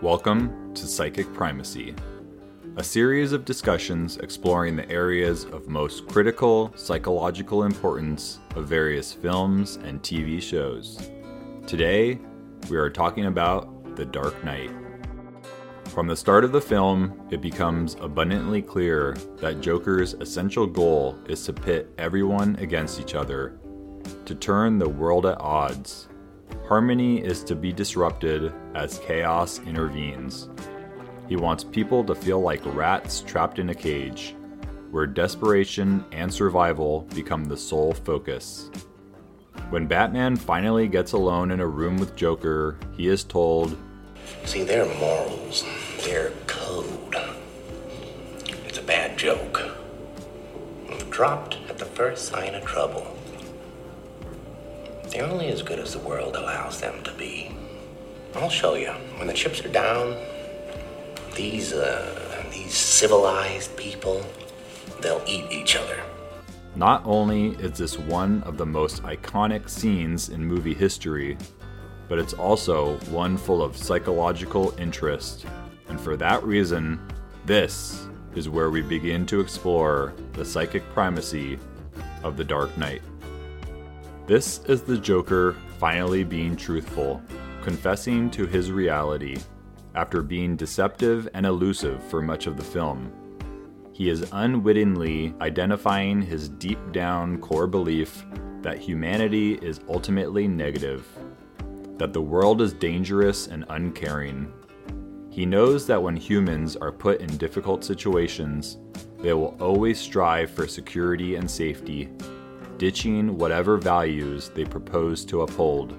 Welcome to Psychic Primacy, a series of discussions exploring the areas of most critical psychological importance of various films and TV shows. Today, we are talking about The Dark Knight. From the start of the film, it becomes abundantly clear that Joker's essential goal is to pit everyone against each other, to turn the world at odds. Harmony is to be disrupted as chaos intervenes. He wants people to feel like rats trapped in a cage, where desperation and survival become the sole focus. When Batman finally gets alone in a room with Joker, he is told See, their morals, their code. It's a bad joke. Dropped at the first sign of trouble. They're only as good as the world allows them to be. I'll show you. When the chips are down, these, uh, these civilized people, they'll eat each other. Not only is this one of the most iconic scenes in movie history, but it's also one full of psychological interest. And for that reason, this is where we begin to explore the psychic primacy of the Dark Knight. This is the Joker finally being truthful, confessing to his reality after being deceptive and elusive for much of the film. He is unwittingly identifying his deep down core belief that humanity is ultimately negative that the world is dangerous and uncaring. He knows that when humans are put in difficult situations, they will always strive for security and safety, ditching whatever values they propose to uphold.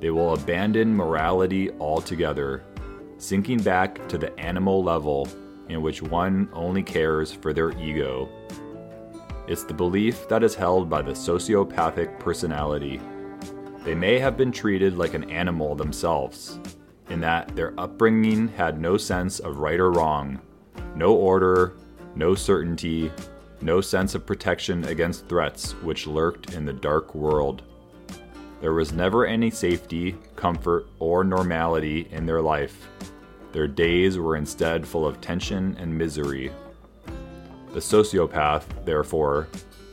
They will abandon morality altogether, sinking back to the animal level in which one only cares for their ego. It's the belief that is held by the sociopathic personality they may have been treated like an animal themselves, in that their upbringing had no sense of right or wrong, no order, no certainty, no sense of protection against threats which lurked in the dark world. There was never any safety, comfort, or normality in their life. Their days were instead full of tension and misery. The sociopath, therefore,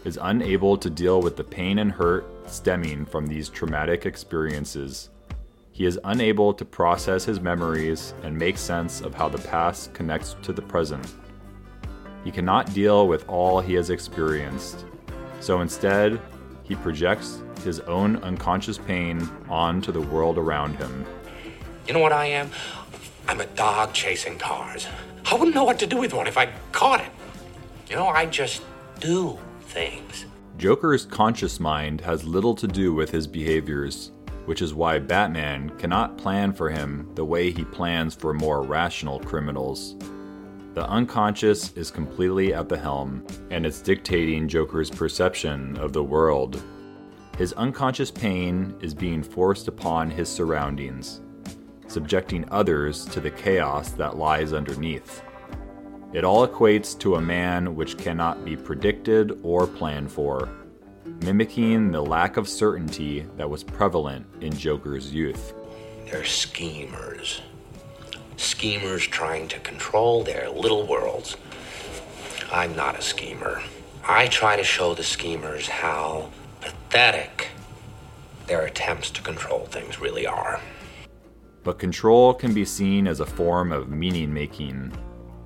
is unable to deal with the pain and hurt stemming from these traumatic experiences. He is unable to process his memories and make sense of how the past connects to the present. He cannot deal with all he has experienced, so instead, he projects his own unconscious pain onto the world around him. You know what I am? I'm a dog chasing cars. I wouldn't know what to do with one if I caught it. You know, I just do things. Joker's conscious mind has little to do with his behaviors, which is why Batman cannot plan for him the way he plans for more rational criminals. The unconscious is completely at the helm, and it's dictating Joker's perception of the world. His unconscious pain is being forced upon his surroundings, subjecting others to the chaos that lies underneath. It all equates to a man which cannot be predicted or planned for, mimicking the lack of certainty that was prevalent in Joker's youth. They're schemers. Schemers trying to control their little worlds. I'm not a schemer. I try to show the schemers how pathetic their attempts to control things really are. But control can be seen as a form of meaning making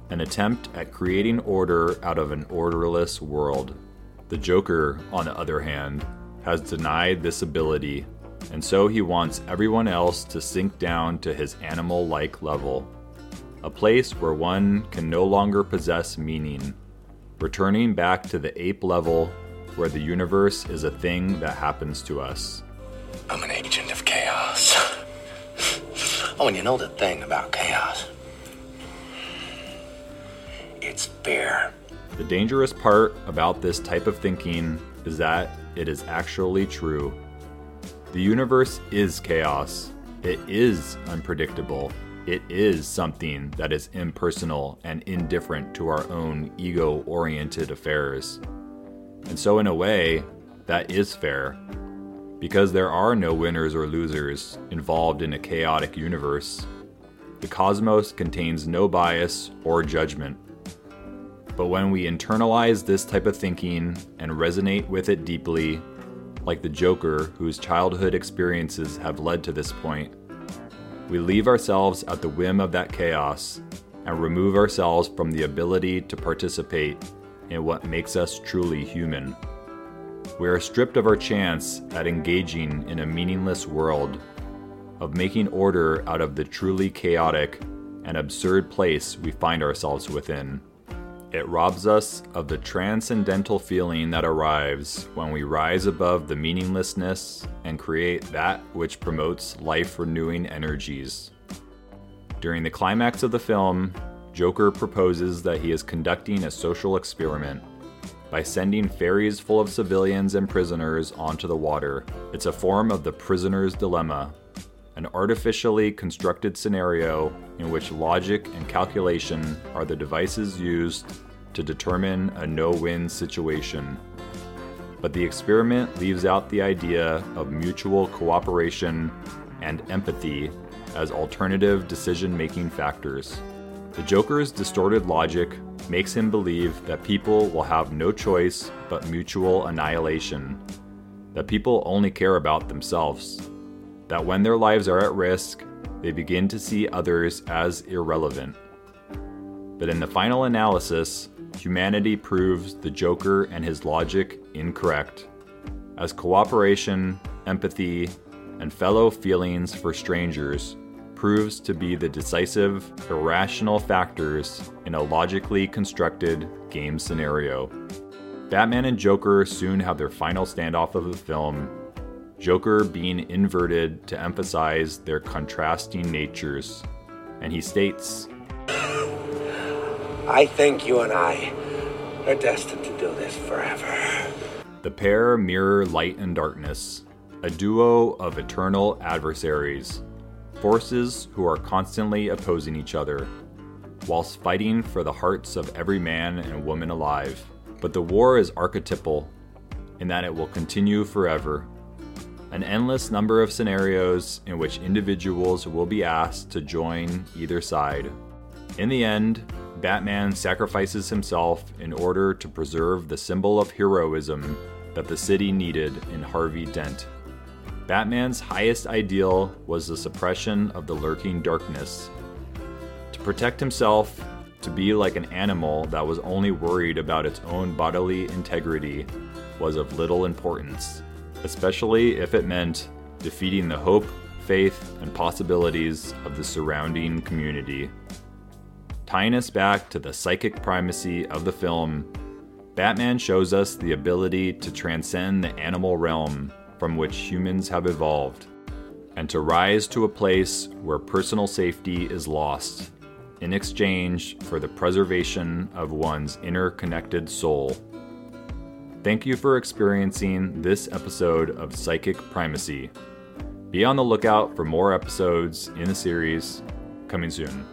an attempt at creating order out of an orderless world. The Joker, on the other hand, has denied this ability, and so he wants everyone else to sink down to his animal like level, a place where one can no longer possess meaning, returning back to the ape level where the universe is a thing that happens to us. I'm an agent of chaos. oh, and you know the thing about chaos? It's fair. The dangerous part about this type of thinking is that it is actually true. The universe is chaos. It is unpredictable. It is something that is impersonal and indifferent to our own ego oriented affairs. And so, in a way, that is fair. Because there are no winners or losers involved in a chaotic universe. The cosmos contains no bias or judgment. But when we internalize this type of thinking and resonate with it deeply, like the Joker whose childhood experiences have led to this point, we leave ourselves at the whim of that chaos and remove ourselves from the ability to participate in what makes us truly human. We are stripped of our chance at engaging in a meaningless world, of making order out of the truly chaotic and absurd place we find ourselves within. It robs us of the transcendental feeling that arrives when we rise above the meaninglessness and create that which promotes life renewing energies. During the climax of the film, Joker proposes that he is conducting a social experiment by sending ferries full of civilians and prisoners onto the water. It's a form of the prisoner's dilemma, an artificially constructed scenario in which logic and calculation are the devices used to determine a no win situation. But the experiment leaves out the idea of mutual cooperation and empathy as alternative decision making factors. The Joker's distorted logic makes him believe that people will have no choice but mutual annihilation, that people only care about themselves that when their lives are at risk, they begin to see others as irrelevant. But in the final analysis, humanity proves the Joker and his logic incorrect, as cooperation, empathy, and fellow feelings for strangers proves to be the decisive, irrational factors in a logically constructed game scenario. Batman and Joker soon have their final standoff of the film Joker being inverted to emphasize their contrasting natures. And he states I think you and I are destined to do this forever. The pair mirror light and darkness, a duo of eternal adversaries, forces who are constantly opposing each other, whilst fighting for the hearts of every man and woman alive. But the war is archetypal in that it will continue forever an endless number of scenarios in which individuals will be asked to join either side. In the end, Batman sacrifices himself in order to preserve the symbol of heroism that the city needed in Harvey Dent. Batman's highest ideal was the suppression of the lurking darkness. To protect himself, to be like an animal that was only worried about its own bodily integrity, was of little importance especially if it meant defeating the hope, faith, and possibilities of the surrounding community. Tying us back to the psychic primacy of the film, Batman shows us the ability to transcend the animal realm from which humans have evolved, and to rise to a place where personal safety is lost in exchange for the preservation of one's interconnected soul. Thank you for experiencing this episode of Psychic Primacy. Be on the lookout for more episodes in the series coming soon.